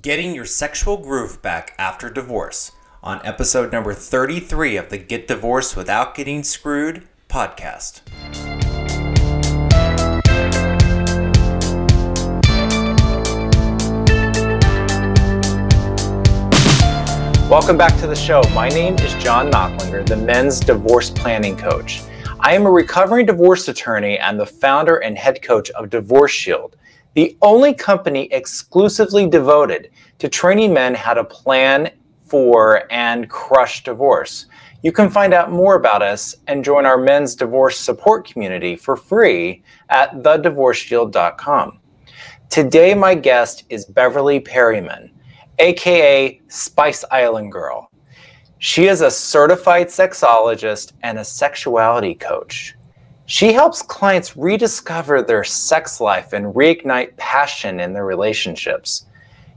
Getting Your Sexual Groove Back After Divorce on episode number 33 of the Get Divorced Without Getting Screwed podcast. Welcome back to the show. My name is John Nachlinger, the men's divorce planning coach. I am a recovering divorce attorney and the founder and head coach of Divorce Shield the only company exclusively devoted to training men how to plan for and crush divorce. You can find out more about us and join our men's divorce support community for free at thedivorceshield.com. Today, my guest is Beverly Perryman, aka Spice Island Girl. She is a certified sexologist and a sexuality coach. She helps clients rediscover their sex life and reignite passion in their relationships.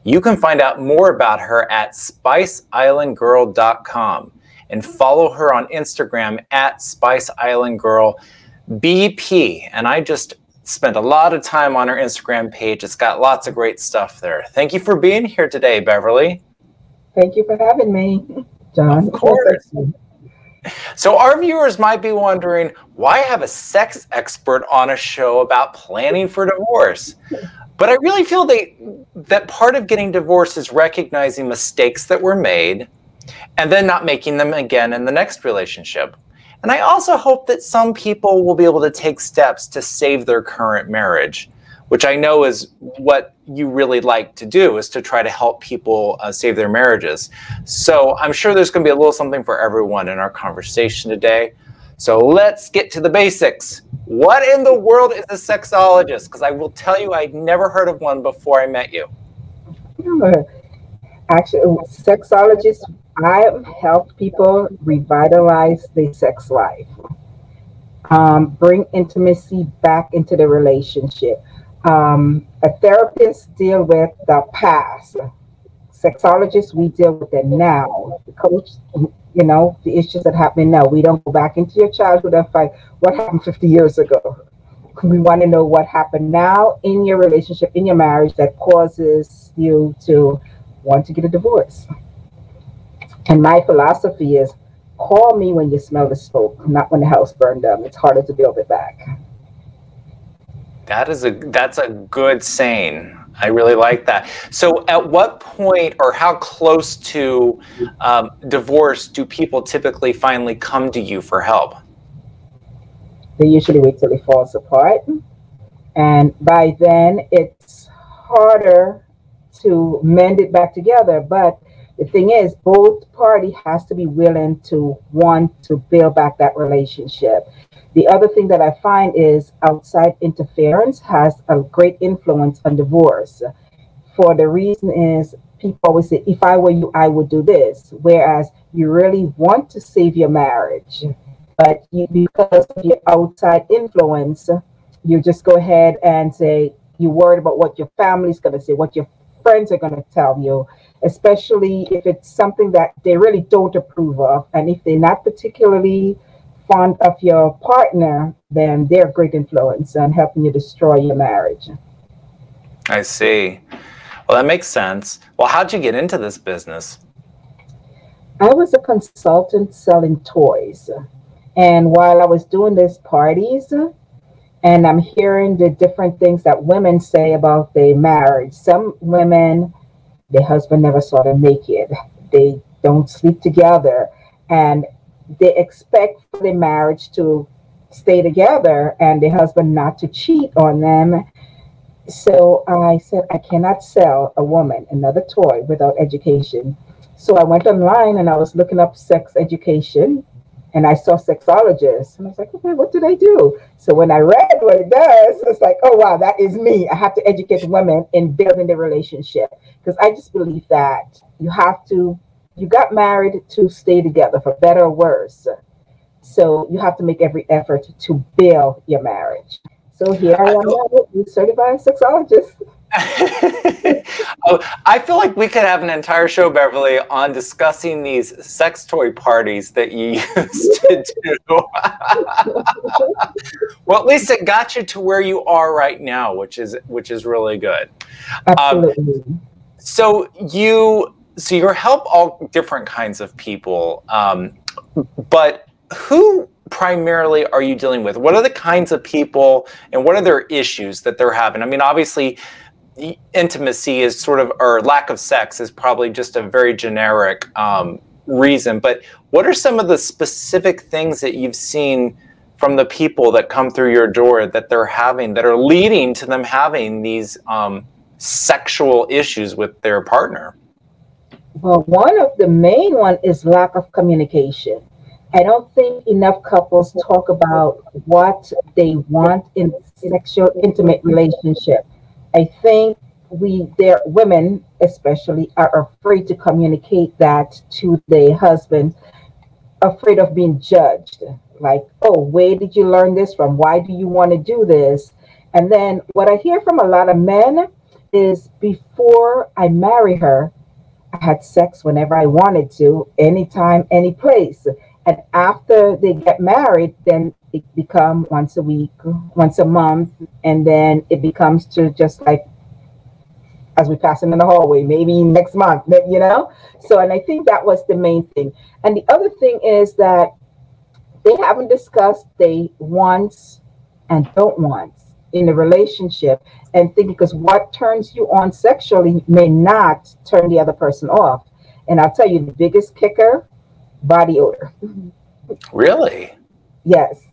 You can find out more about her at spiceislandgirl.com and follow her on Instagram at spiceislandgirlbp. And I just spent a lot of time on her Instagram page. It's got lots of great stuff there. Thank you for being here today, Beverly. Thank you for having me, John. Of course. So, our viewers might be wondering why have a sex expert on a show about planning for divorce? But I really feel they, that part of getting divorced is recognizing mistakes that were made and then not making them again in the next relationship. And I also hope that some people will be able to take steps to save their current marriage which I know is what you really like to do is to try to help people uh, save their marriages. So I'm sure there's going to be a little something for everyone in our conversation today. So let's get to the basics. What in the world is a sexologist? Because I will tell you, I'd never heard of one before I met you. Actually, sexologist, I've helped people revitalize their sex life, um, bring intimacy back into the relationship um, a therapist deal with the past. Sexologists, we deal with it now. The coach, you know, the issues that happen now. We don't go back into your childhood and fight what happened 50 years ago. We want to know what happened now in your relationship, in your marriage that causes you to want to get a divorce. And my philosophy is call me when you smell the smoke, not when the house burned down. It's harder to build it back. That is a that's a good saying. I really like that. So, at what point or how close to um, divorce do people typically finally come to you for help? They usually wait till it falls apart, and by then it's harder to mend it back together. But the thing is, both party has to be willing to want to build back that relationship. The other thing that I find is outside interference has a great influence on divorce. For the reason is people always say, if I were you, I would do this. Whereas you really want to save your marriage, but you, because of your outside influence, you just go ahead and say, you're worried about what your family's going to say, what your friends are going to tell you, especially if it's something that they really don't approve of. And if they're not particularly fond of your partner, then they're a great influence on helping you destroy your marriage. I see. Well, that makes sense. Well, how'd you get into this business? I was a consultant selling toys. And while I was doing these parties, and I'm hearing the different things that women say about their marriage. Some women, their husband never saw them naked. They don't sleep together. And they expect the marriage to stay together and the husband not to cheat on them. So I said, I cannot sell a woman another toy without education. So I went online and I was looking up sex education and I saw sexologists and I was like, okay, what do they do? So when I read what it does, it's like, oh wow, that is me. I have to educate women in building the relationship because I just believe that you have to you got married to stay together for better or worse. So you have to make every effort to build your marriage. So here I, am, certified sexologist. oh, I feel like we could have an entire show, Beverly, on discussing these sex toy parties that you used to do. well, at least it got you to where you are right now, which is which is really good. Absolutely. Um, So you so you help all different kinds of people, um, but who primarily are you dealing with? What are the kinds of people and what are their issues that they're having? I mean, obviously, intimacy is sort of, or lack of sex is probably just a very generic um, reason. But what are some of the specific things that you've seen from the people that come through your door that they're having that are leading to them having these um, sexual issues with their partner? Well, one of the main one is lack of communication. I don't think enough couples talk about what they want in sexual intimate relationship. I think we their women especially are afraid to communicate that to their husband, afraid of being judged. Like, oh, where did you learn this from? Why do you want to do this? And then what I hear from a lot of men is before I marry her, had sex whenever I wanted to, anytime, any place. And after they get married then it become once a week once a month and then it becomes to just like as we pass them in the hallway maybe next month you know? So and i think that was the main thing. And the other thing is that they haven't discussed they wants and don't want in a relationship and think because what turns you on sexually may not turn the other person off and i'll tell you the biggest kicker body odor. Really? Yes.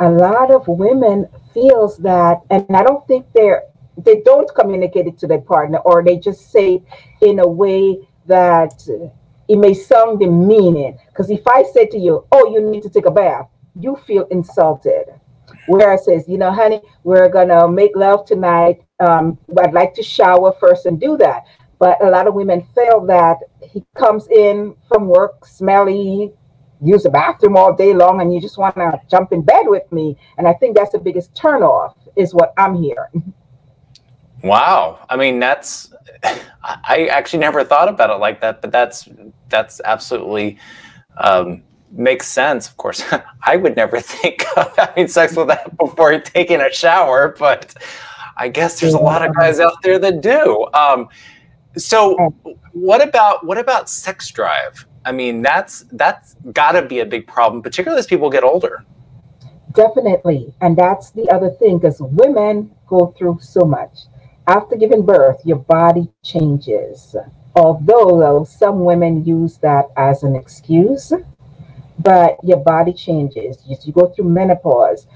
A lot of women feels that, and I don't think they're they don't communicate it to their partner, or they just say in a way that it may sound demeaning. Because if I say to you, "Oh, you need to take a bath," you feel insulted. Whereas says, you know, honey, we're gonna make love tonight. Um, I'd like to shower first and do that. But a lot of women feel that he comes in from work smelly, use the bathroom all day long, and you just want to jump in bed with me. And I think that's the biggest turnoff, is what I'm hearing. Wow. I mean, that's I actually never thought about it like that, but that's that's absolutely um, makes sense. Of course, I would never think of having sex with that before taking a shower, but I guess there's a lot of guys out there that do. Um, so what about what about sex drive? I mean, that's that's got to be a big problem, particularly as people get older. Definitely, and that's the other thing because women go through so much. After giving birth, your body changes. Although, though, some women use that as an excuse, but your body changes. You, you go through menopause.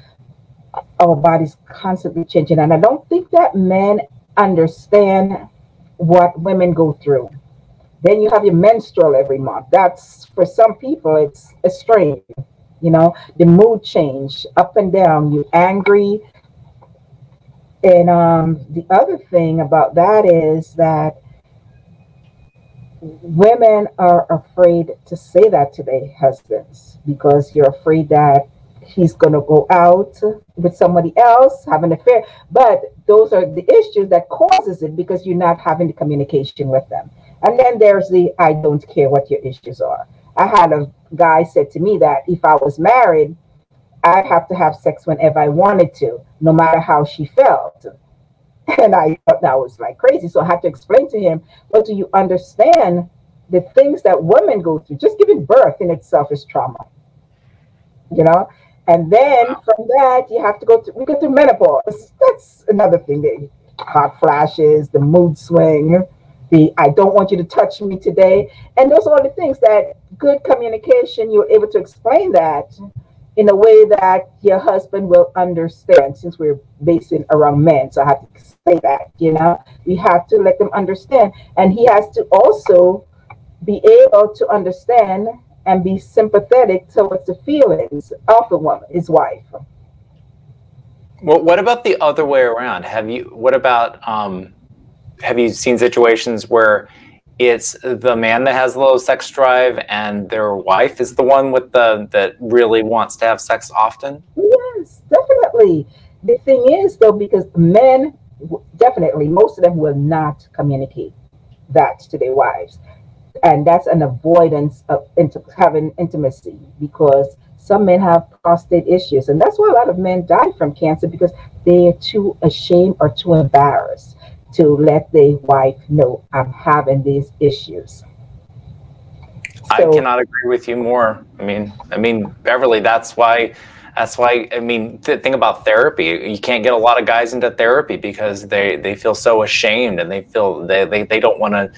Our body's constantly changing, and I don't think that men understand what women go through. Then you have your menstrual every month. That's for some people, it's a strain. You know, the mood change up and down. You angry. And um, the other thing about that is that women are afraid to say that to their husbands because you're afraid that he's going to go out with somebody else, have an affair. But those are the issues that causes it because you're not having the communication with them. And then there's the I don't care what your issues are. I had a guy said to me that if I was married, I'd have to have sex whenever I wanted to, no matter how she felt. And I thought that was like crazy. So I had to explain to him, well, do you understand the things that women go through? Just giving birth in itself is trauma. You know, and then from that, you have to go through, we go through menopause. That's another thing. The hot flashes, the mood swing, the I don't want you to touch me today. And those are all the things that good communication, you're able to explain that in a way that your husband will understand since we're basing around men. So I have to say that, you know, we have to let them understand. And he has to also be able to understand and be sympathetic towards the feelings of the woman, his wife. Well, what about the other way around? Have you? What about? Um, have you seen situations where it's the man that has low sex drive and their wife is the one with the that really wants to have sex often? Yes, definitely. The thing is, though, because men definitely most of them will not communicate that to their wives and that's an avoidance of having intimacy because some men have prostate issues and that's why a lot of men die from cancer because they are too ashamed or too embarrassed to let the wife know I'm having these issues. I cannot agree with you more. I mean, I mean, Beverly, that's why that's why I mean, the thing about therapy, you can't get a lot of guys into therapy because they they feel so ashamed and they feel they they, they don't want to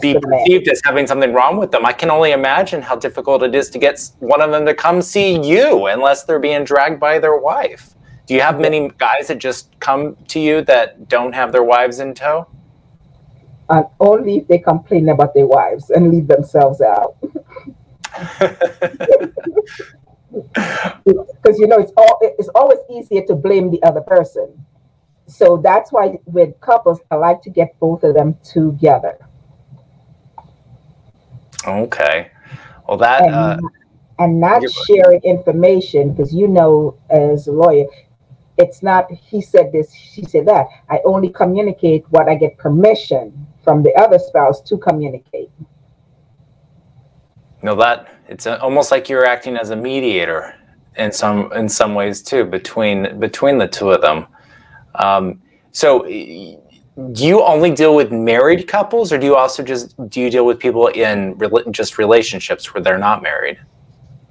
be perceived as having something wrong with them. I can only imagine how difficult it is to get one of them to come see you unless they're being dragged by their wife. Do you have many guys that just come to you that don't have their wives in tow? And only if they complain about their wives and leave themselves out. Because you know it's all it's always easier to blame the other person. So that's why with couples, I like to get both of them together. Okay. Well, that and, uh, and not sharing information because you know, as a lawyer, it's not he said this, she said that. I only communicate what I get permission from the other spouse to communicate. No, that it's almost like you're acting as a mediator in some in some ways too between between the two of them. Um, so do you only deal with married couples or do you also just do you deal with people in re- just relationships where they're not married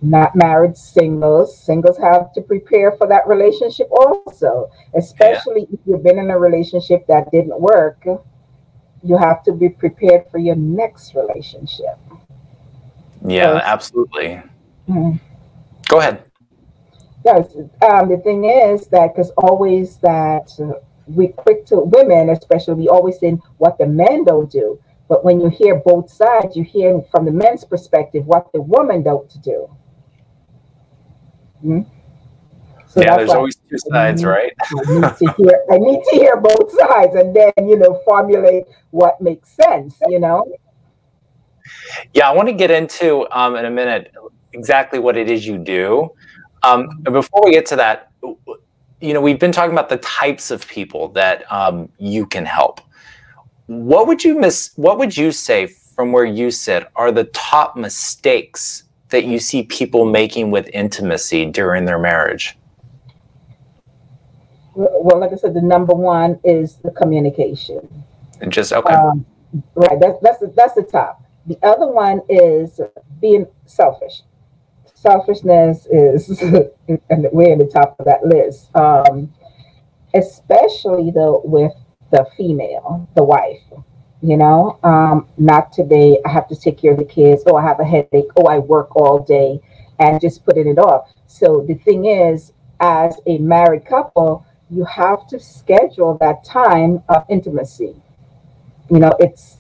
not married singles singles have to prepare for that relationship also especially yeah. if you've been in a relationship that didn't work you have to be prepared for your next relationship yeah so, absolutely mm-hmm. go ahead yes um, the thing is that because always that we quick to women, especially, we always say what the men don't do. But when you hear both sides, you hear from the men's perspective what the woman don't do. Hmm? So yeah, there's always two sides, I right? I need, to hear, I need to hear both sides and then, you know, formulate what makes sense, you know? Yeah, I want to get into um, in a minute exactly what it is you do. Um, before we get to that, you know, we've been talking about the types of people that um, you can help. What would you miss? What would you say from where you sit are the top mistakes that you see people making with intimacy during their marriage? Well, like I said, the number one is the communication. And just okay. Um, right. That's that's the, that's the top. The other one is being selfish selfishness is and we're in the top of that list um, especially though with the female the wife you know um, not today i have to take care of the kids oh i have a headache oh i work all day and just putting it off so the thing is as a married couple you have to schedule that time of intimacy you know it's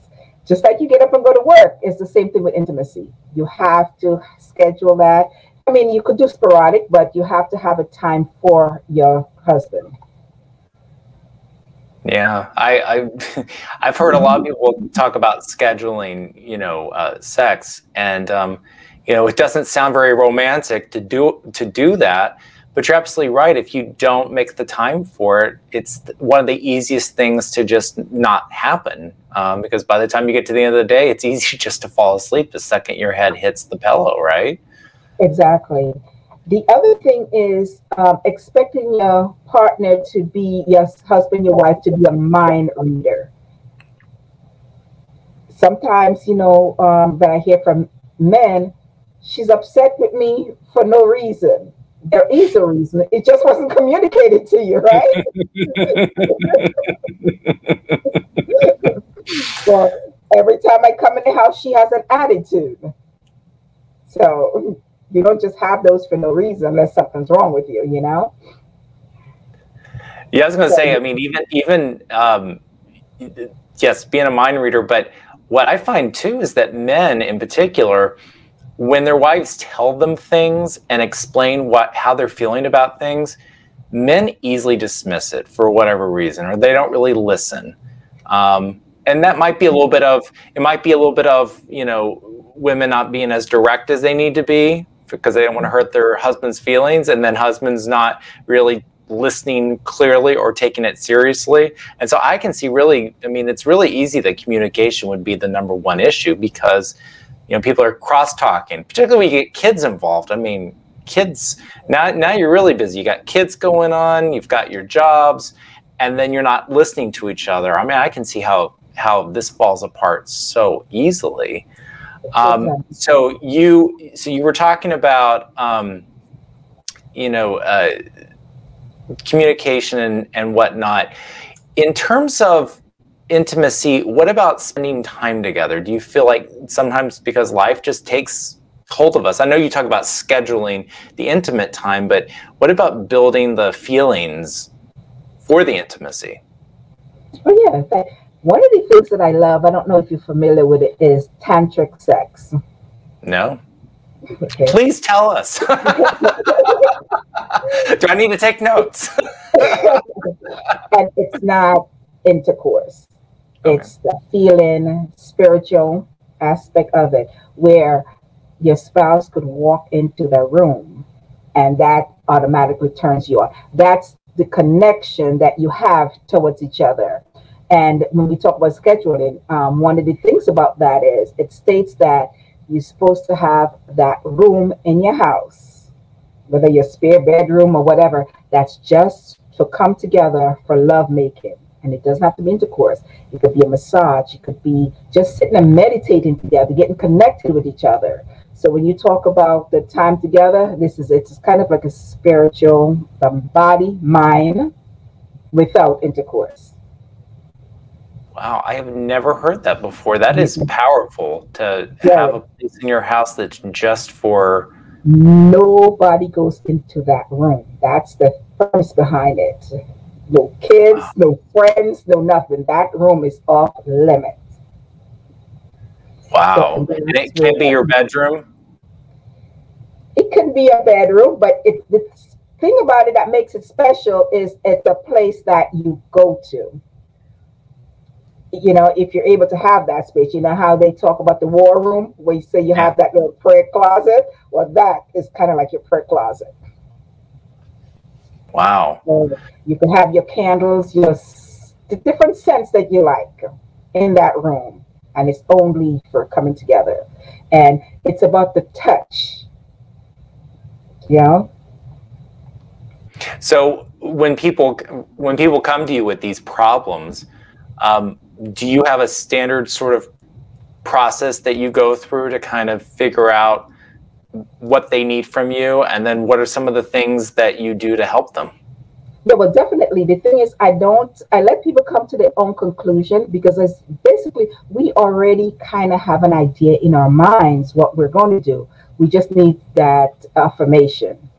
just like you get up and go to work, it's the same thing with intimacy. You have to schedule that. I mean, you could do sporadic, but you have to have a time for your husband. Yeah, I, I I've heard a lot of people talk about scheduling, you know, uh, sex, and um, you know, it doesn't sound very romantic to do to do that. But you're absolutely right. If you don't make the time for it, it's one of the easiest things to just not happen. Um, because by the time you get to the end of the day, it's easy just to fall asleep the second your head hits the pillow, right? Exactly. The other thing is um, expecting your partner to be your husband, your wife to be a mind reader. Sometimes, you know, um, that I hear from men, she's upset with me for no reason there is a reason. It just wasn't communicated to you, right? well, every time I come in the house, she has an attitude. So you don't just have those for no reason unless something's wrong with you, you know? Yeah, I was going to so, say, I mean, even, even, um, yes, being a mind reader, but what I find too is that men in particular, when their wives tell them things and explain what how they're feeling about things, men easily dismiss it for whatever reason, or they don't really listen. Um, and that might be a little bit of it might be a little bit of you know women not being as direct as they need to be because they don't want to hurt their husband's feelings, and then husbands not really listening clearly or taking it seriously. And so I can see really, I mean, it's really easy that communication would be the number one issue because you know people are cross talking particularly when you get kids involved i mean kids now now you're really busy you got kids going on you've got your jobs and then you're not listening to each other. I mean, I can see how how this falls apart so easily. Um, so you so you were talking about um, you know uh, communication and, and whatnot. In terms of intimacy, what about spending time together? Do you feel like sometimes because life just takes hold of us? I know you talk about scheduling the intimate time, but what about building the feelings for the intimacy? Oh yeah, one of the things that I love, I don't know if you're familiar with it, is tantric sex. No. Okay. Please tell us. Do I need to take notes? and it's not intercourse. Okay. It's the feeling, spiritual aspect of it, where your spouse could walk into the room and that automatically turns you on. That's the connection that you have towards each other. And when we talk about scheduling, um, one of the things about that is it states that you're supposed to have that room in your house, whether your spare bedroom or whatever, that's just to come together for love making. And it doesn't have to be intercourse. It could be a massage. It could be just sitting and meditating together, getting connected with each other. So when you talk about the time together, this is it's kind of like a spiritual um, body, mind, without intercourse. Wow, I have never heard that before. That is powerful to yeah. have a place in your house that's just for. Nobody goes into that room. That's the premise behind it. No kids, wow. no friends, no nothing. That room is off limits. Wow. So it can't be your bedroom? It can be a bedroom, but it's the thing about it that makes it special is it's a place that you go to you know, if you're able to have that space, you know how they talk about the war room where you say you have that little prayer closet? Well, that is kind of like your prayer closet. Wow. You can have your candles, your the different scents that you like in that room. And it's only for coming together. And it's about the touch. Yeah. So when people when people come to you with these problems, um, do you have a standard sort of process that you go through to kind of figure out what they need from you? And then what are some of the things that you do to help them? Yeah well definitely the thing is i don't i let people come to their own conclusion because it's basically we already kind of have an idea in our minds what we're going to do. We just need that affirmation.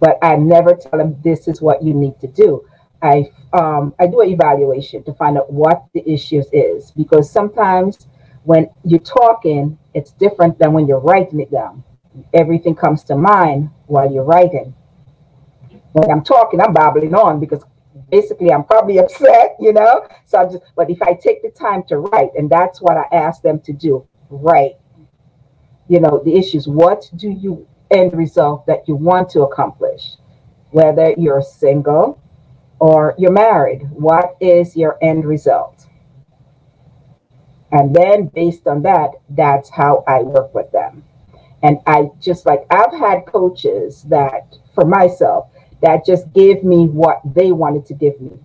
But i never tell them this is what you need to do I um, I do an evaluation to find out what the issues is because sometimes when you're talking, it's different than when you're writing it down. Everything comes to mind while you're writing. When I'm talking, I'm babbling on because basically I'm probably upset, you know. So I'm just, but if I take the time to write, and that's what I ask them to do, write. You know, the issues. What do you end result that you want to accomplish? Whether you're single, or you're married. What is your end result? And then based on that, that's how I work with them. And I just like, I've had coaches that, for myself, that just gave me what they wanted to give me.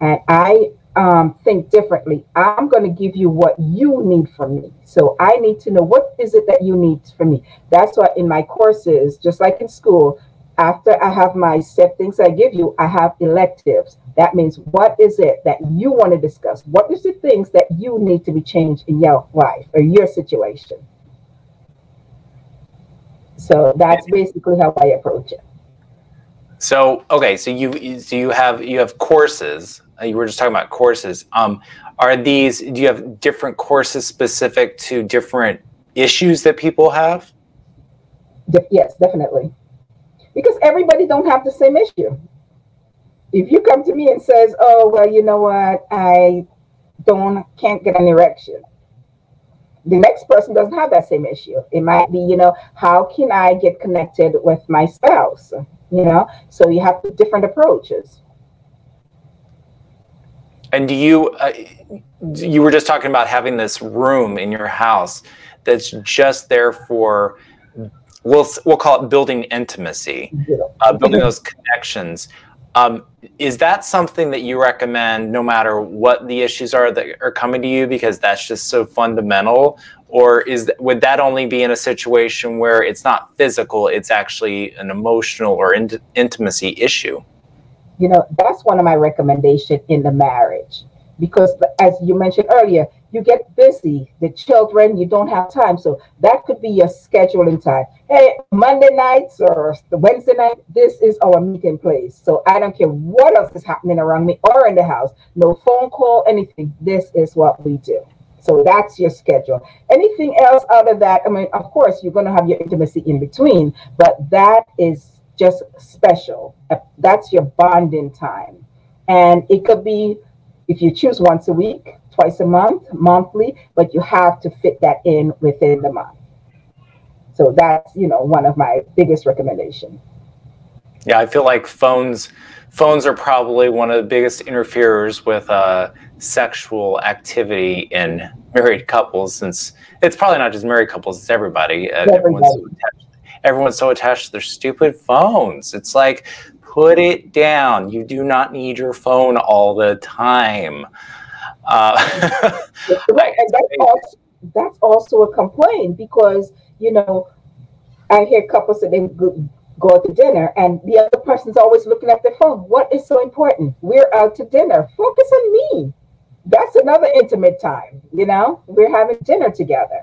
And I um, think differently. I'm going to give you what you need from me. So I need to know what is it that you need from me. That's why in my courses, just like in school, after I have my set things I give you, I have electives. That means what is it that you want to discuss? What is the things that you need to be changed in your life or your situation? So that's basically how I approach it. So okay, so you so you have you have courses. Uh, you were just talking about courses. Um, are these? Do you have different courses specific to different issues that people have? yes, definitely because everybody don't have the same issue. If you come to me and says, "Oh, well, you know what? I don't can't get an erection." The next person doesn't have that same issue. It might be, you know, how can I get connected with my spouse? You know, so you have different approaches. And do you, uh, you were just talking about having this room in your house that's just there for we'll we'll call it building intimacy, uh, building those connections. Um, is that something that you recommend no matter what the issues are that are coming to you because that's just so fundamental? Or is would that only be in a situation where it's not physical, it's actually an emotional or in, intimacy issue? You know, that's one of my recommendations in the marriage because as you mentioned earlier, you get busy, the children, you don't have time. So that could be your scheduling time. Hey, Monday nights or the Wednesday night, this is our meeting place. So I don't care what else is happening around me or in the house. No phone call, anything. This is what we do. So that's your schedule. Anything else of that, I mean, of course, you're going to have your intimacy in between, but that is just special. That's your bonding time. And it could be if you choose once a week, twice a month, monthly, but you have to fit that in within the month. So that's, you know, one of my biggest recommendations. Yeah, I feel like phones phones are probably one of the biggest interferers with uh, sexual activity in married couples since it's probably not just married couples, it's everybody. Uh, everybody. Everyone's, so attached, everyone's so attached to their stupid phones. It's like put it down. You do not need your phone all the time. Uh, right, and that's also, that's also a complaint because you know I hear couples that they go, go to dinner and the other person's always looking at their phone. What is so important? We're out to dinner. Focus on me. That's another intimate time. You know, we're having dinner together.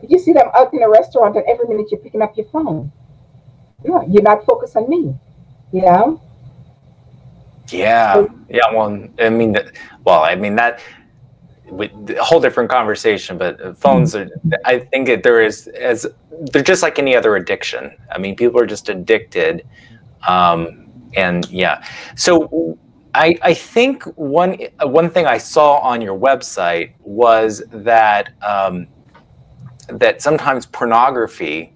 But you see them out in a restaurant and every minute you're picking up your phone. Yeah, you're not focused on me. You know? Yeah. Yeah. Well, I mean, well, I mean that with a whole different conversation, but phones are, I think it, there is as they're just like any other addiction. I mean, people are just addicted. Um, and yeah, so I, I think one, one thing I saw on your website was that, um, that sometimes pornography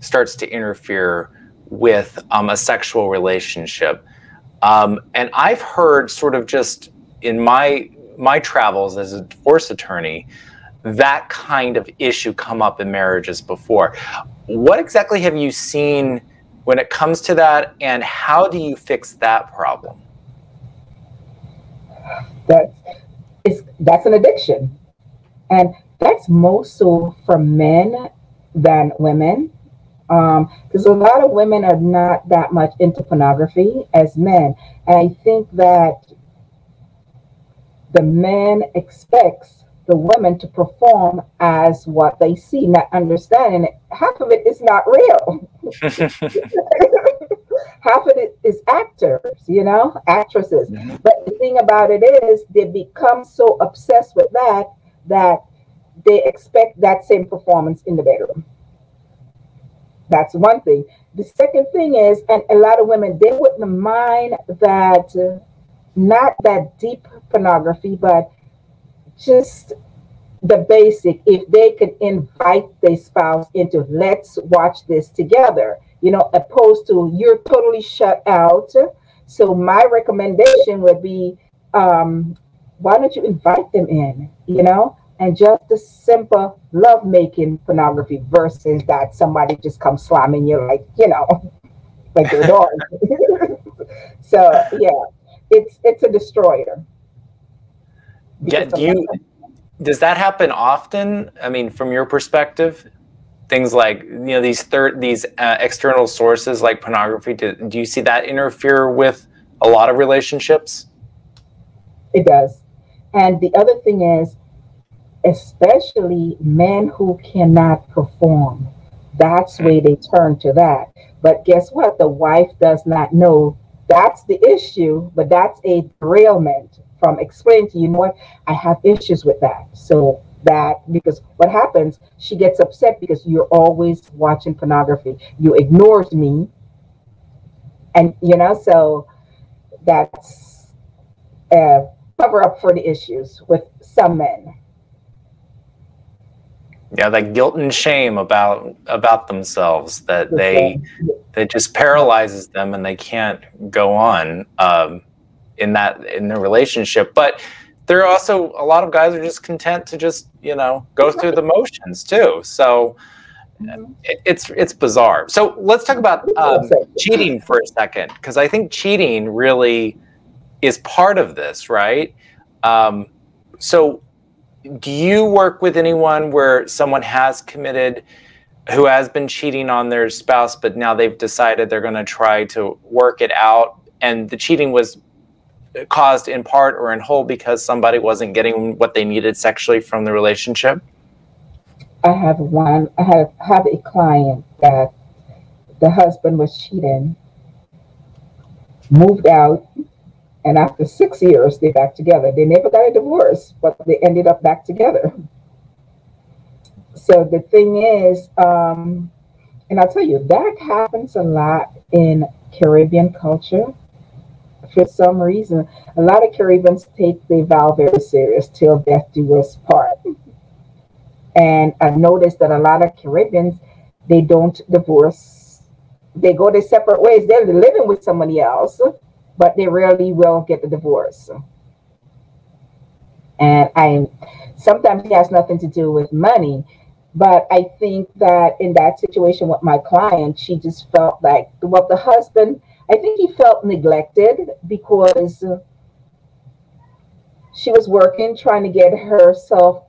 starts to interfere with um, a sexual relationship. Um, and I've heard sort of just in my my travels as a divorce attorney, that kind of issue come up in marriages before. What exactly have you seen when it comes to that, and how do you fix that problem? That's it's, that's an addiction, and that's more so for men than women because um, a lot of women are not that much into pornography as men. And I think that the man expects the women to perform as what they see, not understanding it. Half of it is not real. Half of it is actors, you know, actresses. But the thing about it is, they become so obsessed with that that they expect that same performance in the bedroom. That's one thing. The second thing is, and a lot of women, they wouldn't mind that, uh, not that deep pornography, but just the basic. If they could invite their spouse into, let's watch this together, you know, opposed to you're totally shut out. So my recommendation would be, um, why don't you invite them in? You know, and just the simple love making pornography versus that somebody just comes slamming you like you know like your dog so yeah it's it's a destroyer. Yeah do you does that happen often? I mean from your perspective things like you know these third these uh, external sources like pornography do, do you see that interfere with a lot of relationships? It does. And the other thing is especially men who cannot perform. That's where they turn to that. But guess what? The wife does not know that's the issue, but that's a derailment from explaining to you, you know what, I have issues with that. So that because what happens, she gets upset because you're always watching pornography. You ignored me. And you know, so that's a cover up for the issues with some men yeah that guilt and shame about about themselves that they that just paralyzes them and they can't go on um, in that in the relationship. But there are also a lot of guys are just content to just you know go through the motions too. So it, it's it's bizarre. So let's talk about um, cheating for a second, because I think cheating really is part of this, right? Um, so, do you work with anyone where someone has committed, who has been cheating on their spouse, but now they've decided they're going to try to work it out, and the cheating was caused in part or in whole because somebody wasn't getting what they needed sexually from the relationship? I have one. I have have a client that the husband was cheating, moved out, and after six years they back together. They never got a divorce, but they ended up back together. So the thing is, um, and I'll tell you that happens a lot in Caribbean culture for some reason, a lot of Caribbeans take the vow very serious till death do us part. And I've noticed that a lot of Caribbeans, they don't divorce. They go their separate ways. They're living with somebody else, but they rarely will get the divorce. And I sometimes it has nothing to do with money. But I think that in that situation with my client, she just felt like well, the husband I think he felt neglected because she was working, trying to get herself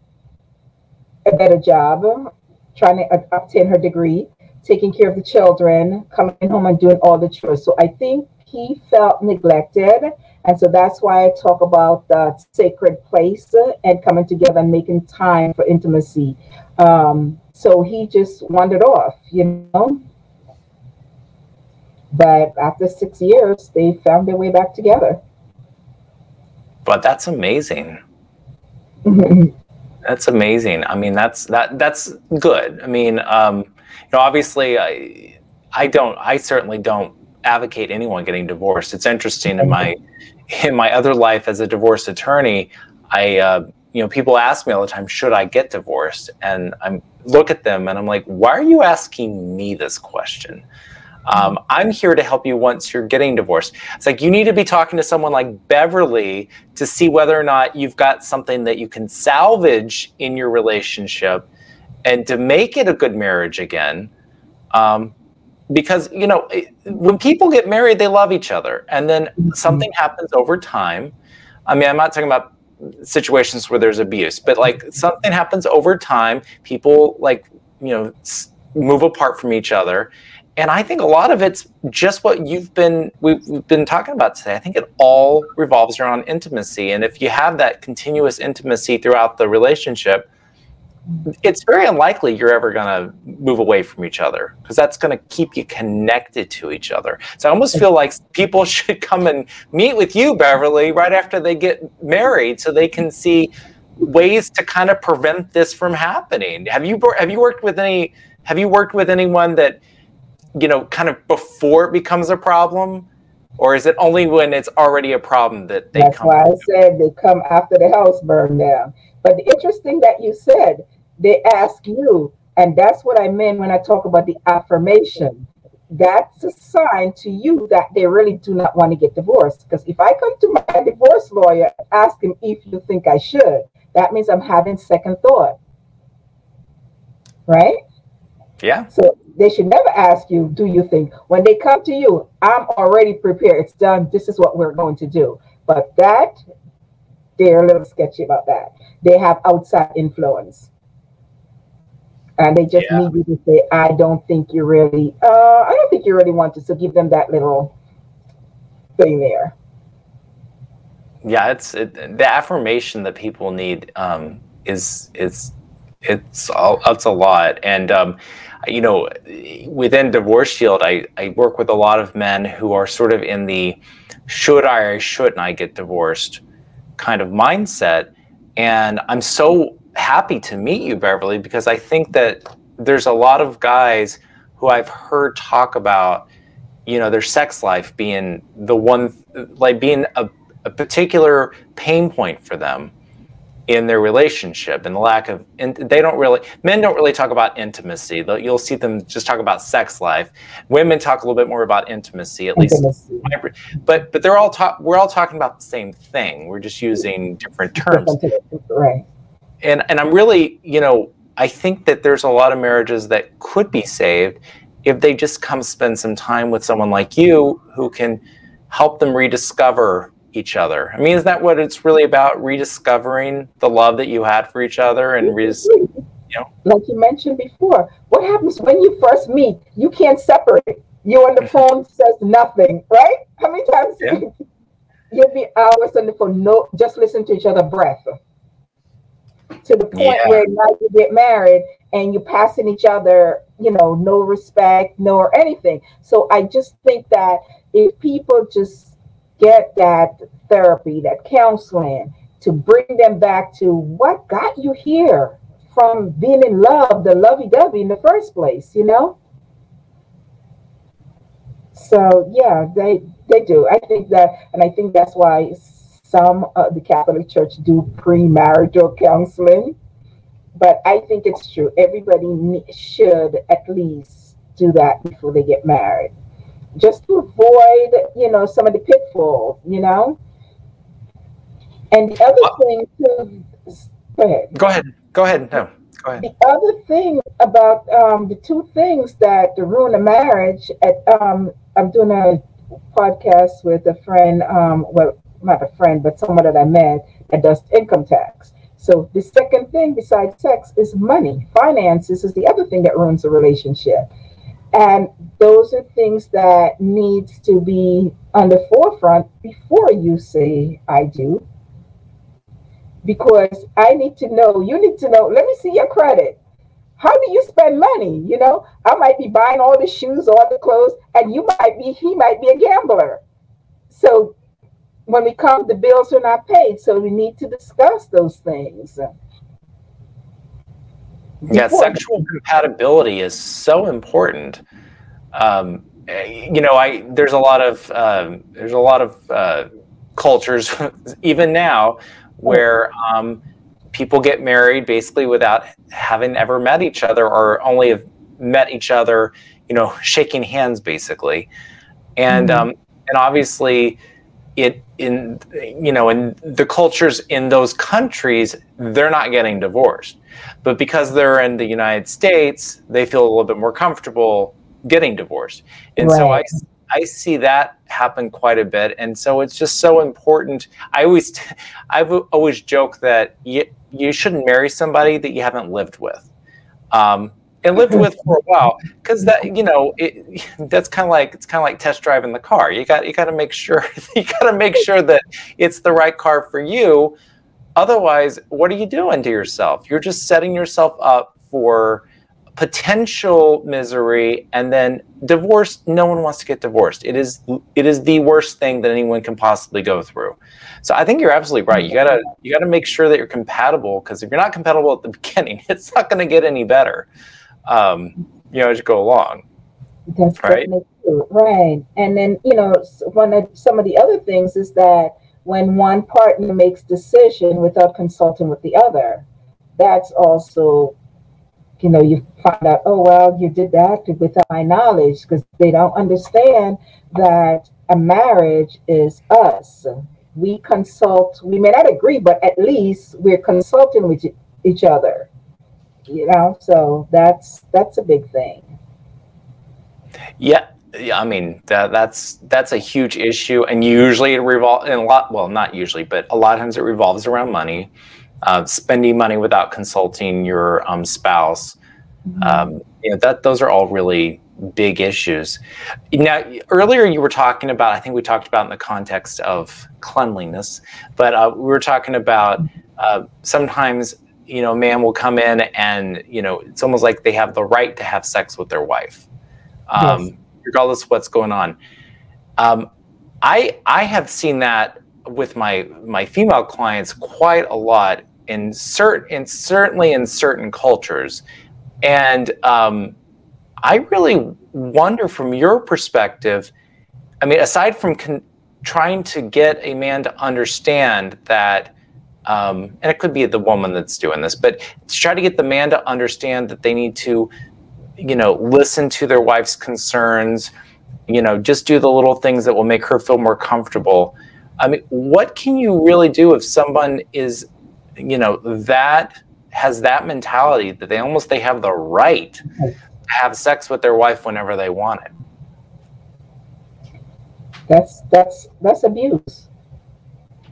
a better job, trying to obtain her degree, taking care of the children, coming home and doing all the chores. So I think he felt neglected. And so that's why I talk about the sacred place and coming together and making time for intimacy. Um, so he just wandered off, you know? But after six years, they found their way back together. But that's amazing. that's amazing. I mean, that's that that's good. I mean, um, you know, obviously, I I don't. I certainly don't advocate anyone getting divorced. It's interesting in my in my other life as a divorce attorney. I uh, you know people ask me all the time, should I get divorced? And I'm look at them and I'm like, why are you asking me this question? Um, I'm here to help you once you're getting divorced. It's like you need to be talking to someone like Beverly to see whether or not you've got something that you can salvage in your relationship and to make it a good marriage again. Um, because, you know, when people get married, they love each other. And then mm-hmm. something happens over time. I mean, I'm not talking about situations where there's abuse, but like mm-hmm. something happens over time. People like, you know, move apart from each other and I think a lot of it's just what you've been we've, we've, been talking about today. I think it all revolves around intimacy, and if you have that continuous intimacy throughout the relationship, it's very unlikely you're ever going to move away from each other because that's going to keep you connected to each other. So I almost feel like people should come and meet with you, Beverly, right after they get married, so they can see ways to kind of prevent this from happening. Have you have you worked with any? Have you worked with anyone that? you know, kind of before it becomes a problem? Or is it only when it's already a problem that they That's come? why I said they come after the house burned down. But the interesting that you said, they ask you, and that's what I meant when I talk about the affirmation. That's a sign to you that they really do not want to get divorced. Because if I come to my divorce lawyer, ask him if you think I should, that means I'm having second thought. Right? Yeah. So they should never ask you, do you think? When they come to you, I'm already prepared. It's done. This is what we're going to do. But that, they're a little sketchy about that. They have outside influence. And they just yeah. need you to say, I don't think you really, uh, I don't think you really want to. So give them that little thing there. Yeah, it's it, the affirmation that people need um, is is it's all, it's a lot, and um, you know, within Divorce Shield, I, I work with a lot of men who are sort of in the should I or shouldn't I get divorced kind of mindset. And I'm so happy to meet you, Beverly, because I think that there's a lot of guys who I've heard talk about, you know, their sex life being the one, like being a, a particular pain point for them in their relationship and the lack of and they don't really men don't really talk about intimacy. You'll see them just talk about sex life. Women talk a little bit more about intimacy at intimacy. least but but they're all talk we're all talking about the same thing. We're just using different terms. Right and and i'm really you know I think that there's a lot of marriages that could be saved if they just come spend some time with someone like you who can help them rediscover each other. I mean, is that what it's really about? Rediscovering the love that you had for each other and redis- you know? like you mentioned before, what happens when you first meet? You can't separate. You on the mm-hmm. phone says nothing, right? How many times yeah. you'll be hours on the phone, no, just listen to each other breath. To the point yeah. where now you get married and you're passing each other, you know, no respect, no or anything. So I just think that if people just get that therapy, that counseling, to bring them back to what got you here from being in love, the lovey dovey in the first place, you know? So yeah, they they do. I think that, and I think that's why some of the Catholic Church do premarital counseling. But I think it's true. Everybody should at least do that before they get married, just to avoid, you know, some of the pitfalls. You know. And the other uh, thing too. Go ahead. Go ahead. Go ahead. No. Go ahead. The other thing about um, the two things that ruin a marriage at um, I'm doing a podcast with a friend, um, well, not a friend, but someone that I met that does income tax. So the second thing besides sex is money. Finances is the other thing that ruins a relationship. And those are things that needs to be on the forefront before you say I do. Because I need to know, you need to know, let me see your credit how do you spend money? You know, I might be buying all the shoes, all the clothes, and you might be, he might be a gambler. So when we come, the bills are not paid. So we need to discuss those things. Yeah, sexual compatibility is so important. Um, you know, I there's a lot of um, there's a lot of uh, cultures even now where um, people get married basically without having ever met each other or only have met each other, you know, shaking hands basically. And mm-hmm. um, and obviously it in you know in the cultures in those countries they're not getting divorced but because they're in the united states they feel a little bit more comfortable getting divorced and right. so i I see that happen quite a bit, and so it's just so important. I always, I've always joked that you you shouldn't marry somebody that you haven't lived with, um, and lived with for a while, because that you know it, that's kind of like it's kind of like test driving the car. You got you got to make sure you got to make sure that it's the right car for you. Otherwise, what are you doing to yourself? You're just setting yourself up for potential misery and then divorce no one wants to get divorced it is it is the worst thing that anyone can possibly go through so i think you're absolutely right you gotta you gotta make sure that you're compatible because if you're not compatible at the beginning it's not going to get any better um, you know as you go along that's right right and then you know one of some of the other things is that when one partner makes decision without consulting with the other that's also you know, you find out, oh, well, you did that without my knowledge because they don't understand that a marriage is us. We consult, we may not agree, but at least we're consulting with each other. You know, so that's that's a big thing. Yeah, yeah, I mean that that's that's a huge issue, and usually it revolves in a lot. Well, not usually, but a lot of times it revolves around money uh, spending money without consulting your um, spouse. Mm-hmm. Um, you know, that those are all really big issues. Now, earlier you were talking about, I think we talked about in the context of cleanliness, but uh, we were talking about uh, sometimes, you know, man will come in and, you know, it's almost like they have the right to have sex with their wife, um, yes. regardless of what's going on. Um, I, I have seen that with my, my female clients quite a lot in certain, in certainly in certain cultures, and um, I really wonder, from your perspective, I mean, aside from con- trying to get a man to understand that, um, and it could be the woman that's doing this, but to try to get the man to understand that they need to, you know, listen to their wife's concerns, you know, just do the little things that will make her feel more comfortable. I mean, what can you really do if someone is, you know, that has that mentality that they almost they have the right to have sex with their wife whenever they want it. That's that's that's abuse.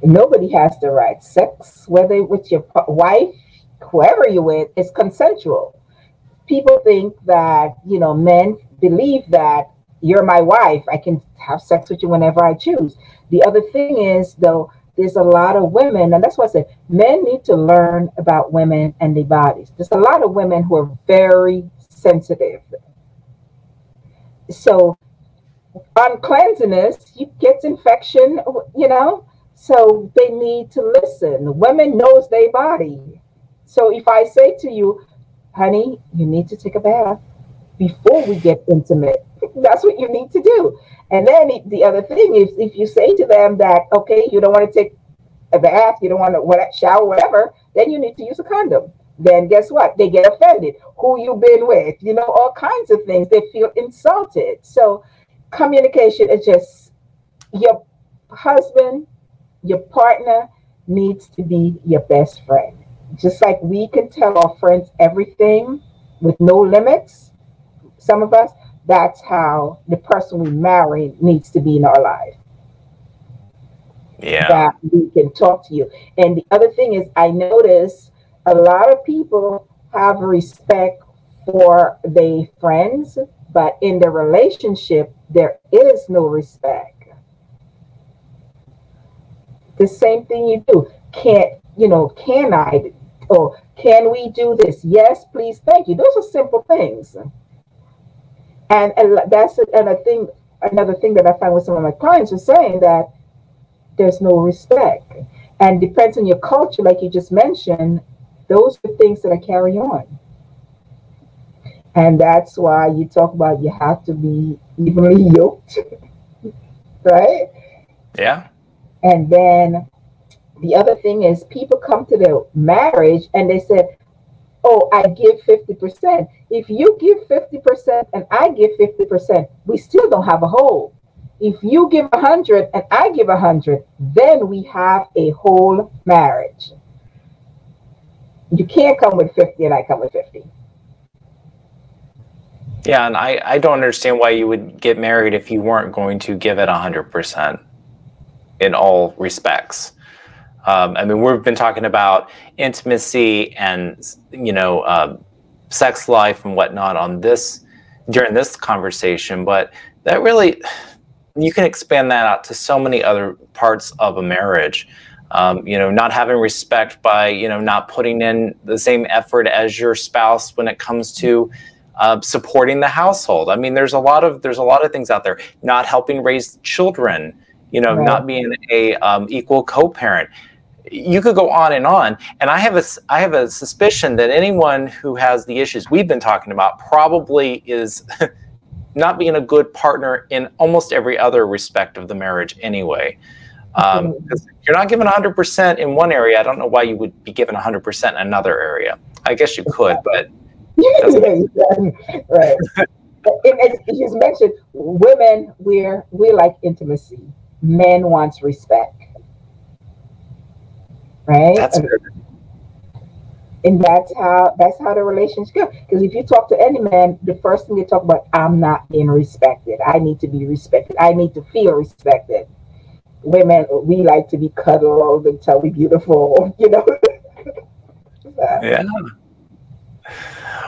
Nobody has the right. Sex, whether with your wife, whoever you're with, is consensual. People think that you know men believe that you're my wife. I can have sex with you whenever I choose. The other thing is though there's a lot of women, and that's why I said men need to learn about women and their bodies. There's a lot of women who are very sensitive. So uncleanliness, you get infection, you know. So they need to listen. Women knows their body. So if I say to you, honey, you need to take a bath before we get intimate, that's what you need to do. And then the other thing is, if you say to them that, okay, you don't want to take a bath, you don't want to what shower, whatever, then you need to use a condom. Then guess what? They get offended. Who you been with? You know, all kinds of things. They feel insulted. So communication is just your husband, your partner needs to be your best friend. Just like we can tell our friends everything with no limits, some of us, that's how the person we marry needs to be in our life. Yeah. That we can talk to you. And the other thing is, I notice a lot of people have respect for their friends, but in the relationship, there is no respect. The same thing you do. Can't, you know, can I or can we do this? Yes, please, thank you. Those are simple things. And, and that's and I think another thing that I find with some of my clients is saying that there's no respect. And depends on your culture, like you just mentioned, those are things that I carry on. And that's why you talk about you have to be evenly yoked, right? Yeah. And then the other thing is people come to their marriage and they say, oh, I give 50%. If you give 50% and I give 50%, we still don't have a whole. If you give 100 and I give 100, then we have a whole marriage. You can't come with 50 and I come with 50. Yeah, and I, I don't understand why you would get married if you weren't going to give it 100% in all respects. Um, I mean, we've been talking about intimacy and you know uh, sex life and whatnot on this during this conversation, but that really you can expand that out to so many other parts of a marriage. Um, you know, not having respect by you know not putting in the same effort as your spouse when it comes to uh, supporting the household. I mean, there's a lot of there's a lot of things out there. Not helping raise children. You know, right. not being a um, equal co-parent. You could go on and on and i have a i have a suspicion that anyone who has the issues we've been talking about probably is not being a good partner in almost every other respect of the marriage anyway. Um, you're not given 100% in one area i don't know why you would be given 100% in another area. I guess you could but right. as you mentioned women we're we like intimacy men wants respect right? That's good. And that's how that's how the relationship goes. Because if you talk to any man, the first thing they talk about, I'm not being respected. I need to be respected. I need to feel respected. Women, we like to be cuddled and tell we beautiful, you know. yeah.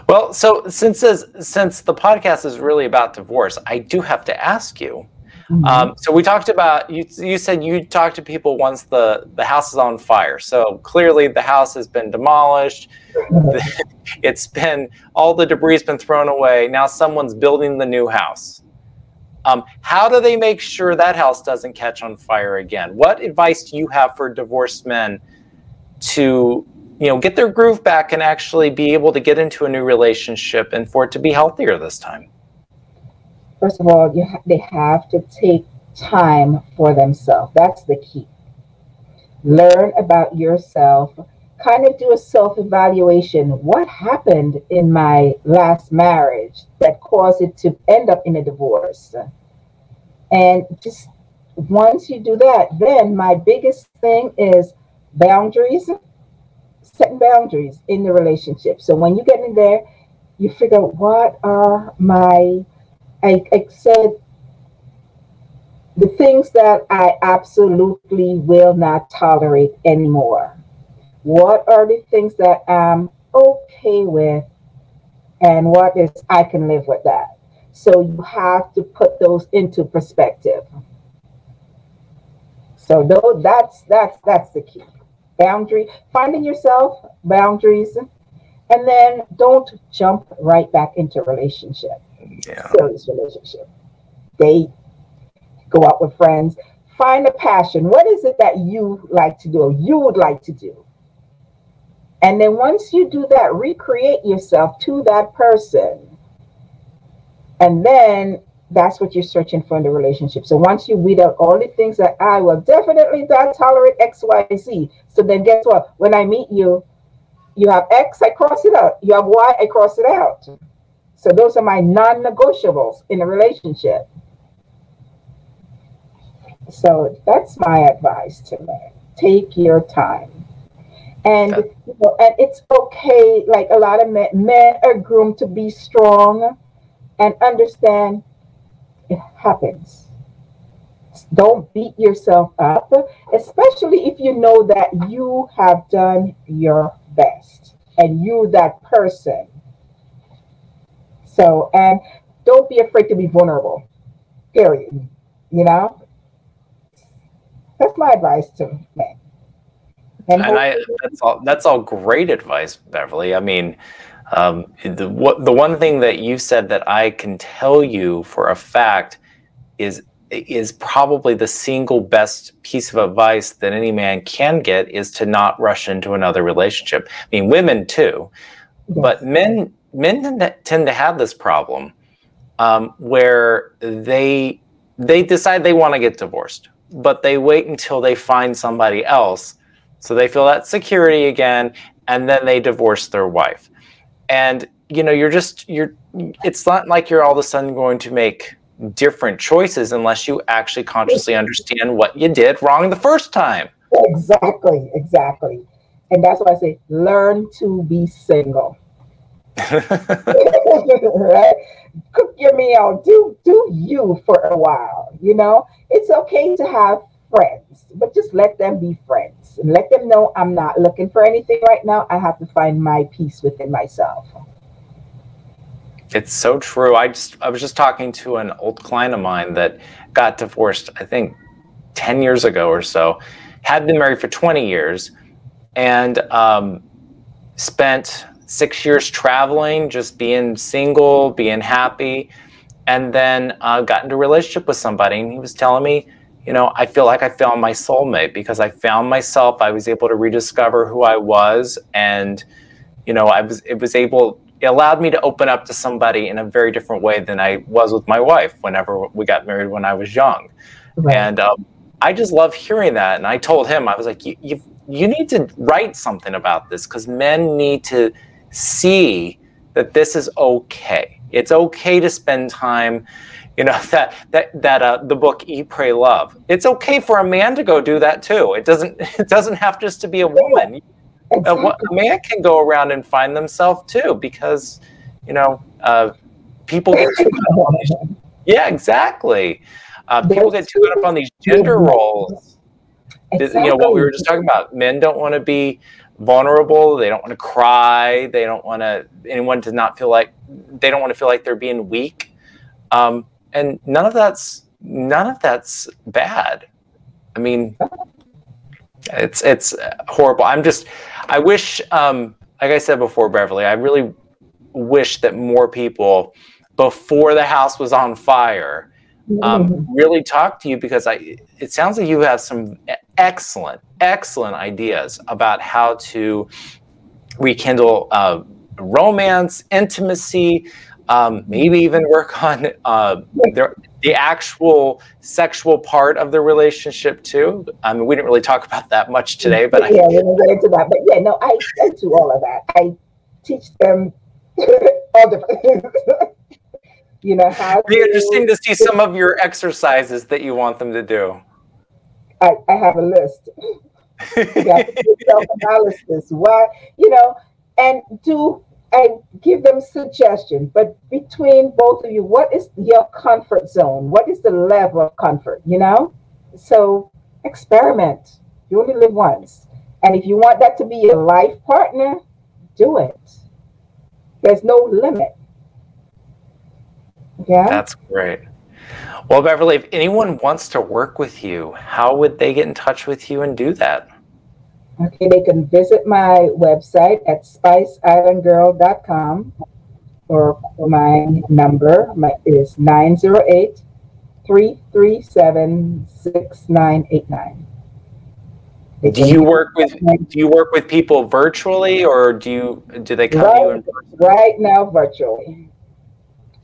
Well, so since this, since the podcast is really about divorce, I do have to ask you Mm-hmm. Um, so we talked about you. You said you talked to people once the the house is on fire. So clearly the house has been demolished. it's been all the debris has been thrown away. Now someone's building the new house. Um, how do they make sure that house doesn't catch on fire again? What advice do you have for divorced men to you know get their groove back and actually be able to get into a new relationship and for it to be healthier this time? First of all, you ha- they have to take time for themselves. That's the key. Learn about yourself. Kind of do a self evaluation. What happened in my last marriage that caused it to end up in a divorce? And just once you do that, then my biggest thing is boundaries, setting boundaries in the relationship. So when you get in there, you figure out what are my, I, I said, the things that I absolutely will not tolerate anymore. What are the things that I'm okay with, and what is I can live with that. So you have to put those into perspective. So though that's that's that's the key. Boundary, finding yourself, boundaries, and then don't jump right back into relationship. Yeah. Serious relationship. Date, go out with friends. Find a passion. What is it that you like to do? You would like to do. And then once you do that, recreate yourself to that person. And then that's what you're searching for in the relationship. So once you weed out all the things that I will definitely not tolerate X, Y, Z. So then guess what? When I meet you, you have X, I cross it out. You have Y, I cross it out. So those are my non-negotiables in a relationship. So that's my advice to men. Take your time. And you know, and it's okay, like a lot of men, men are groomed to be strong and understand it happens. Don't beat yourself up, especially if you know that you have done your best and you that person. So, and don't be afraid to be vulnerable. Period. You know, that's my advice to men. And, and I, that's all. That's all great advice, Beverly. I mean, um, the what the one thing that you said that I can tell you for a fact is is probably the single best piece of advice that any man can get is to not rush into another relationship. I mean, women too, yes. but men men tend to have this problem um, where they they decide they want to get divorced, but they wait until they find somebody else, so they feel that security again, and then they divorce their wife, and you know you're just you're it's not like you're all of a sudden going to make different choices unless you actually consciously understand what you did wrong the first time. Exactly, exactly. And that's why I say learn to be single. Right? Cook your meal, do do you for a while. You know, it's okay to have friends, but just let them be friends and let them know I'm not looking for anything right now. I have to find my peace within myself. It's so true. I just I was just talking to an old client of mine that got divorced, I think 10 years ago or so, had been married for 20 years, and um, spent six years traveling, just being single, being happy, and then uh, got into a relationship with somebody. And he was telling me, you know, I feel like I found my soulmate because I found myself. I was able to rediscover who I was, and you know, I was it was able it allowed me to open up to somebody in a very different way than I was with my wife whenever we got married when I was young. Right. And um, I just love hearing that. And I told him, I was like, you, you, you need to write something about this because men need to see that this is okay. It's okay to spend time, you know, that that that uh, the book Eat, Pray, Love. It's okay for a man to go do that too. It doesn't it doesn't have just to be a woman. Exactly. a man can go around and find themselves too because you know uh, people get too yeah exactly uh, people get too caught up on these gender roles exactly. you know what we were just talking about men don't want to be vulnerable they don't want to cry they don't want to anyone to not feel like they don't want to feel like they're being weak um, and none of that's none of that's bad i mean it's it's horrible i'm just I wish, um, like I said before, Beverly, I really wish that more people, before the house was on fire, um, mm-hmm. really talk to you because I. It sounds like you have some excellent, excellent ideas about how to rekindle uh, romance, intimacy, um, maybe even work on uh, their, the actual sexual part of the relationship too. I mean, we didn't really talk about that much today, but yeah, I, we didn't get into that. But yeah, no, I, I do all of that. I teach them all the. you know how. It'd be interesting to see some of your exercises that you want them to do. I, I have a list. you have to do self-analysis. Why, you know, and do and give them suggestions. But between both of you, what is your comfort zone? What is the level of comfort? You know, so experiment. You only live once, and if you want that to be your life partner, do it. There's no limit. Yeah, that's great. Well, Beverly, if anyone wants to work with you, how would they get in touch with you and do that? Okay, they can visit my website at spiceislandgirl.com or my number my, is 908 337 6989. Do you work with do you work with people virtually or do you do they come right, to you in person? Right now virtually.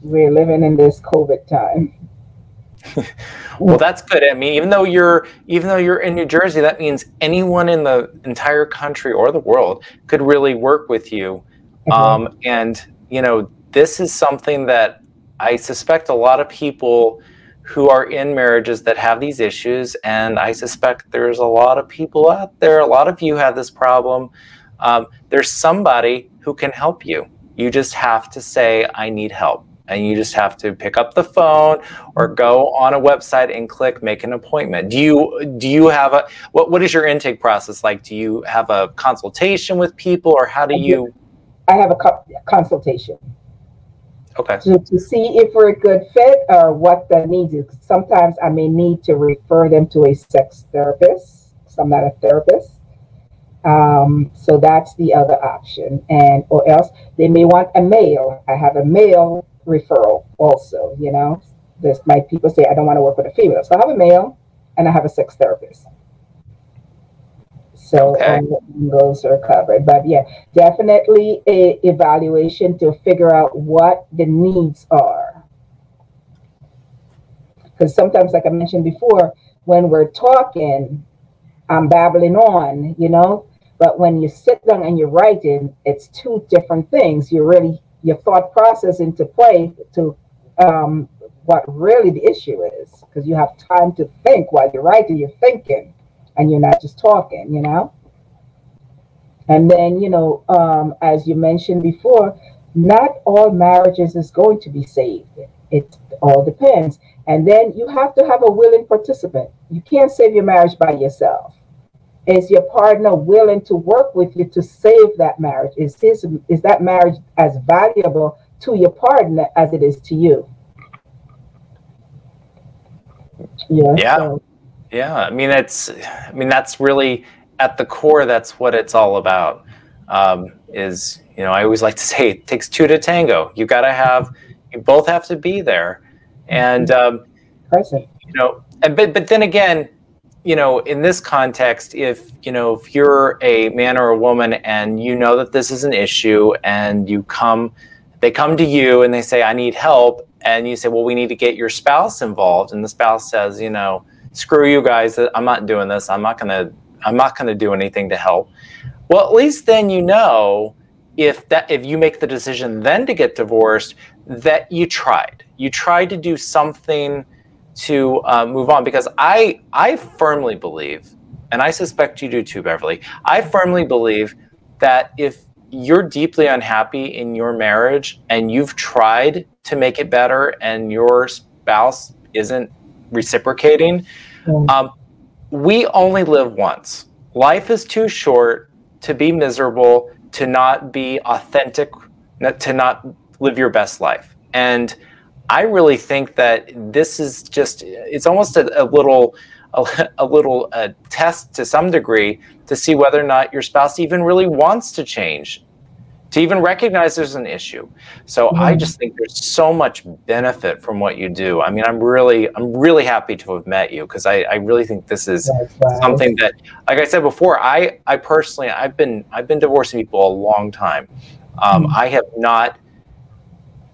We're living in this COVID time. well, that's good. I mean, even though you're even though you're in New Jersey, that means anyone in the entire country or the world could really work with you. Mm-hmm. Um, and you know, this is something that I suspect a lot of people who are in marriages that have these issues, and I suspect there's a lot of people out there. A lot of you have this problem. Um, there's somebody who can help you. You just have to say, "I need help." And you just have to pick up the phone or go on a website and click make an appointment. Do you do you have a what what is your intake process like? Do you have a consultation with people or how do you? I have a co- consultation. Okay. To, to see if we're a good fit or what the needs is. Sometimes i may need to refer them to a sex therapist so i'm not a therapist. Um, so that's the other option. And or else they may want a male i have a male referral also, you know. There's my people say I don't want to work with a female. So I have a male and I have a sex therapist. So okay. those are covered. But yeah, definitely a evaluation to figure out what the needs are. Because sometimes, like I mentioned before, when we're talking, I'm babbling on, you know. But when you sit down and you're writing, it's two different things. You're really your thought process into play to um, what really the issue is because you have time to think while you're writing you're thinking and you're not just talking you know? And then you know um, as you mentioned before not all marriages is going to be saved. It all depends. And then you have to have a willing participant. You can't save your marriage by yourself is your partner willing to work with you to save that marriage? Is his is that marriage as valuable to your partner as it is to you? Yeah. Yeah. So. Yeah. I mean, it's. I mean, that's really at the core. That's what it's all about. Um, is you know, I always like to say it takes two to tango. You got to have. You both have to be there, and um, you know, and but but then again, you know, in this context, if you know, if you're a man or a woman and you know that this is an issue, and you come, they come to you and they say, "I need help," and you say, "Well, we need to get your spouse involved," and the spouse says, "You know, screw you guys, I'm not doing this. I'm not gonna, I'm not gonna do anything to help." Well, at least then you know if that if you make the decision then to get divorced that you tried. You tried to do something to uh, move on because I I firmly believe, and I suspect you do too, Beverly. I firmly believe that if you're deeply unhappy in your marriage and you've tried to make it better and your spouse isn't reciprocating, mm. um, we only live once. Life is too short to be miserable, to not be authentic, to not live your best life. And I really think that this is just, it's almost a, a little, a, a little uh, test to some degree to see whether or not your spouse even really wants to change to even recognize there's an issue. So mm-hmm. I just think there's so much benefit from what you do. I mean, I'm really, I'm really happy to have met you because I, I really think this is something that, like I said before, I, I personally, I've been, I've been divorcing people a long time. Um, mm-hmm. I have not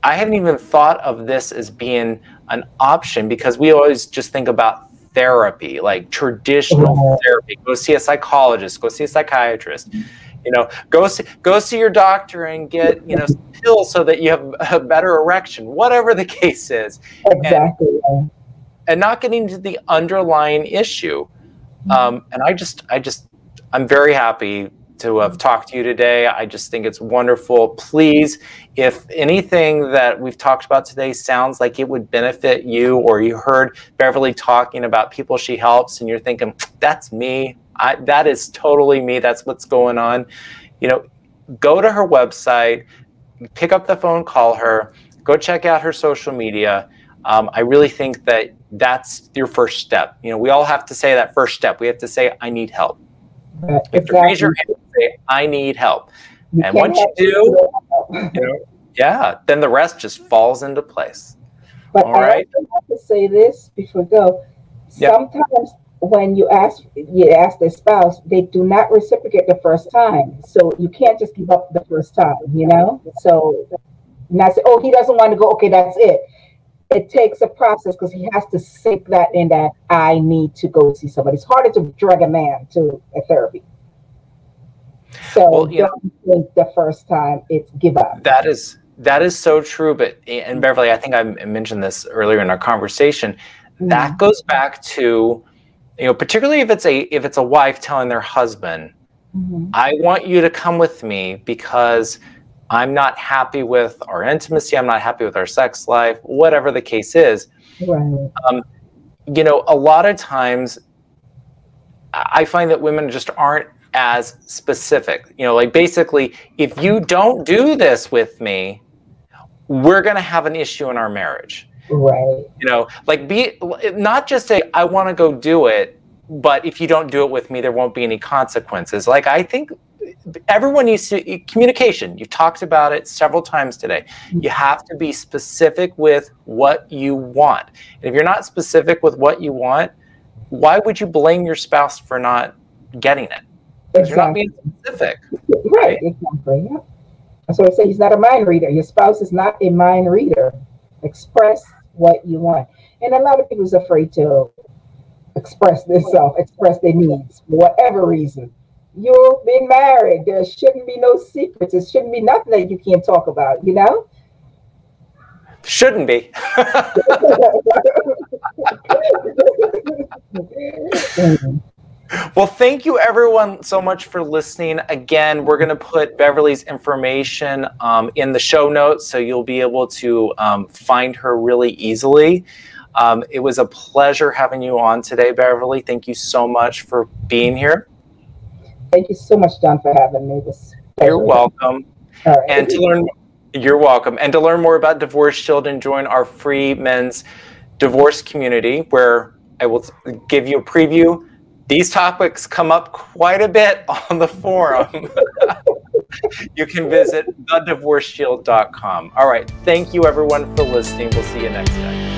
I hadn't even thought of this as being an option because we always just think about therapy, like traditional mm-hmm. therapy. Go see a psychologist, go see a psychiatrist. You know, go see go see your doctor and get you know pills so that you have a better erection, whatever the case is. Exactly. And, and not getting to the underlying issue. Um, and I just I just I'm very happy to have talked to you today. I just think it's wonderful. Please, if anything that we've talked about today sounds like it would benefit you, or you heard Beverly talking about people she helps, and you're thinking, that's me, I, that is totally me, that's what's going on, you know, go to her website, pick up the phone, call her, go check out her social media. Um, I really think that that's your first step. You know, we all have to say that first step. We have to say, I need help. Uh, right, You have to raise your hand and say, I need help. You and once you do, you know, yeah, then the rest just falls into place. But All I right. have to say this before we go. Yep. Sometimes when you ask you ask their spouse, they do not reciprocate the first time. So you can't just give up the first time, you know? So not say, oh, he doesn't want to go, okay, that's it. It takes a process because he has to sink that in that I need to go see somebody. It's harder to drag a man to a therapy. So Well, you don't think the first time it's give up. That is that is so true. But and Beverly, I think I mentioned this earlier in our conversation. That goes back to, you know, particularly if it's a if it's a wife telling their husband, Mhm. I want you to come with me because I'm not happy with our intimacy. I'm not happy with our sex life, whatever the case is. Right. Um, you know, a lot of times I I find that women just aren't as specific. You know, like basically, if you don't do this with me, we're going to have an issue in our marriage. Right. You know, like be not just say, I want to go do it, but if you don't do it with me, there won't be any consequences. Like, I think everyone needs to communication. You've talked about it several times today. Mm-hmm. You have to be specific with what you want. And if you're not specific with what you want, why would you blame your spouse for not getting it? Because you're not being specific. Right, exactly. Yeah. That's what I say. He's not a mind reader. Your spouse is not a mind reader. Express what you want. And a lot of people's afraid to express themselves, express their needs, for whatever reason. You've been married. There shouldn't be no secrets. There shouldn't be nothing that you can't talk about, you know? Shouldn't be. Well, thank you everyone so much for listening. Again, we're going to put Beverly's information um, in the show notes so you'll be able to um, find her really easily. Um, it was a pleasure having you on today, Beverly. Thank you so much for being here. Thank you so much, John, for having me. This You're welcome. All right. And to learn, you're welcome. And to learn more about Divorce Shield and join our free men's divorce community, where I will give you a preview. These topics come up quite a bit on the forum. you can visit thedivorceshield.com. All right. Thank you, everyone, for listening. We'll see you next time.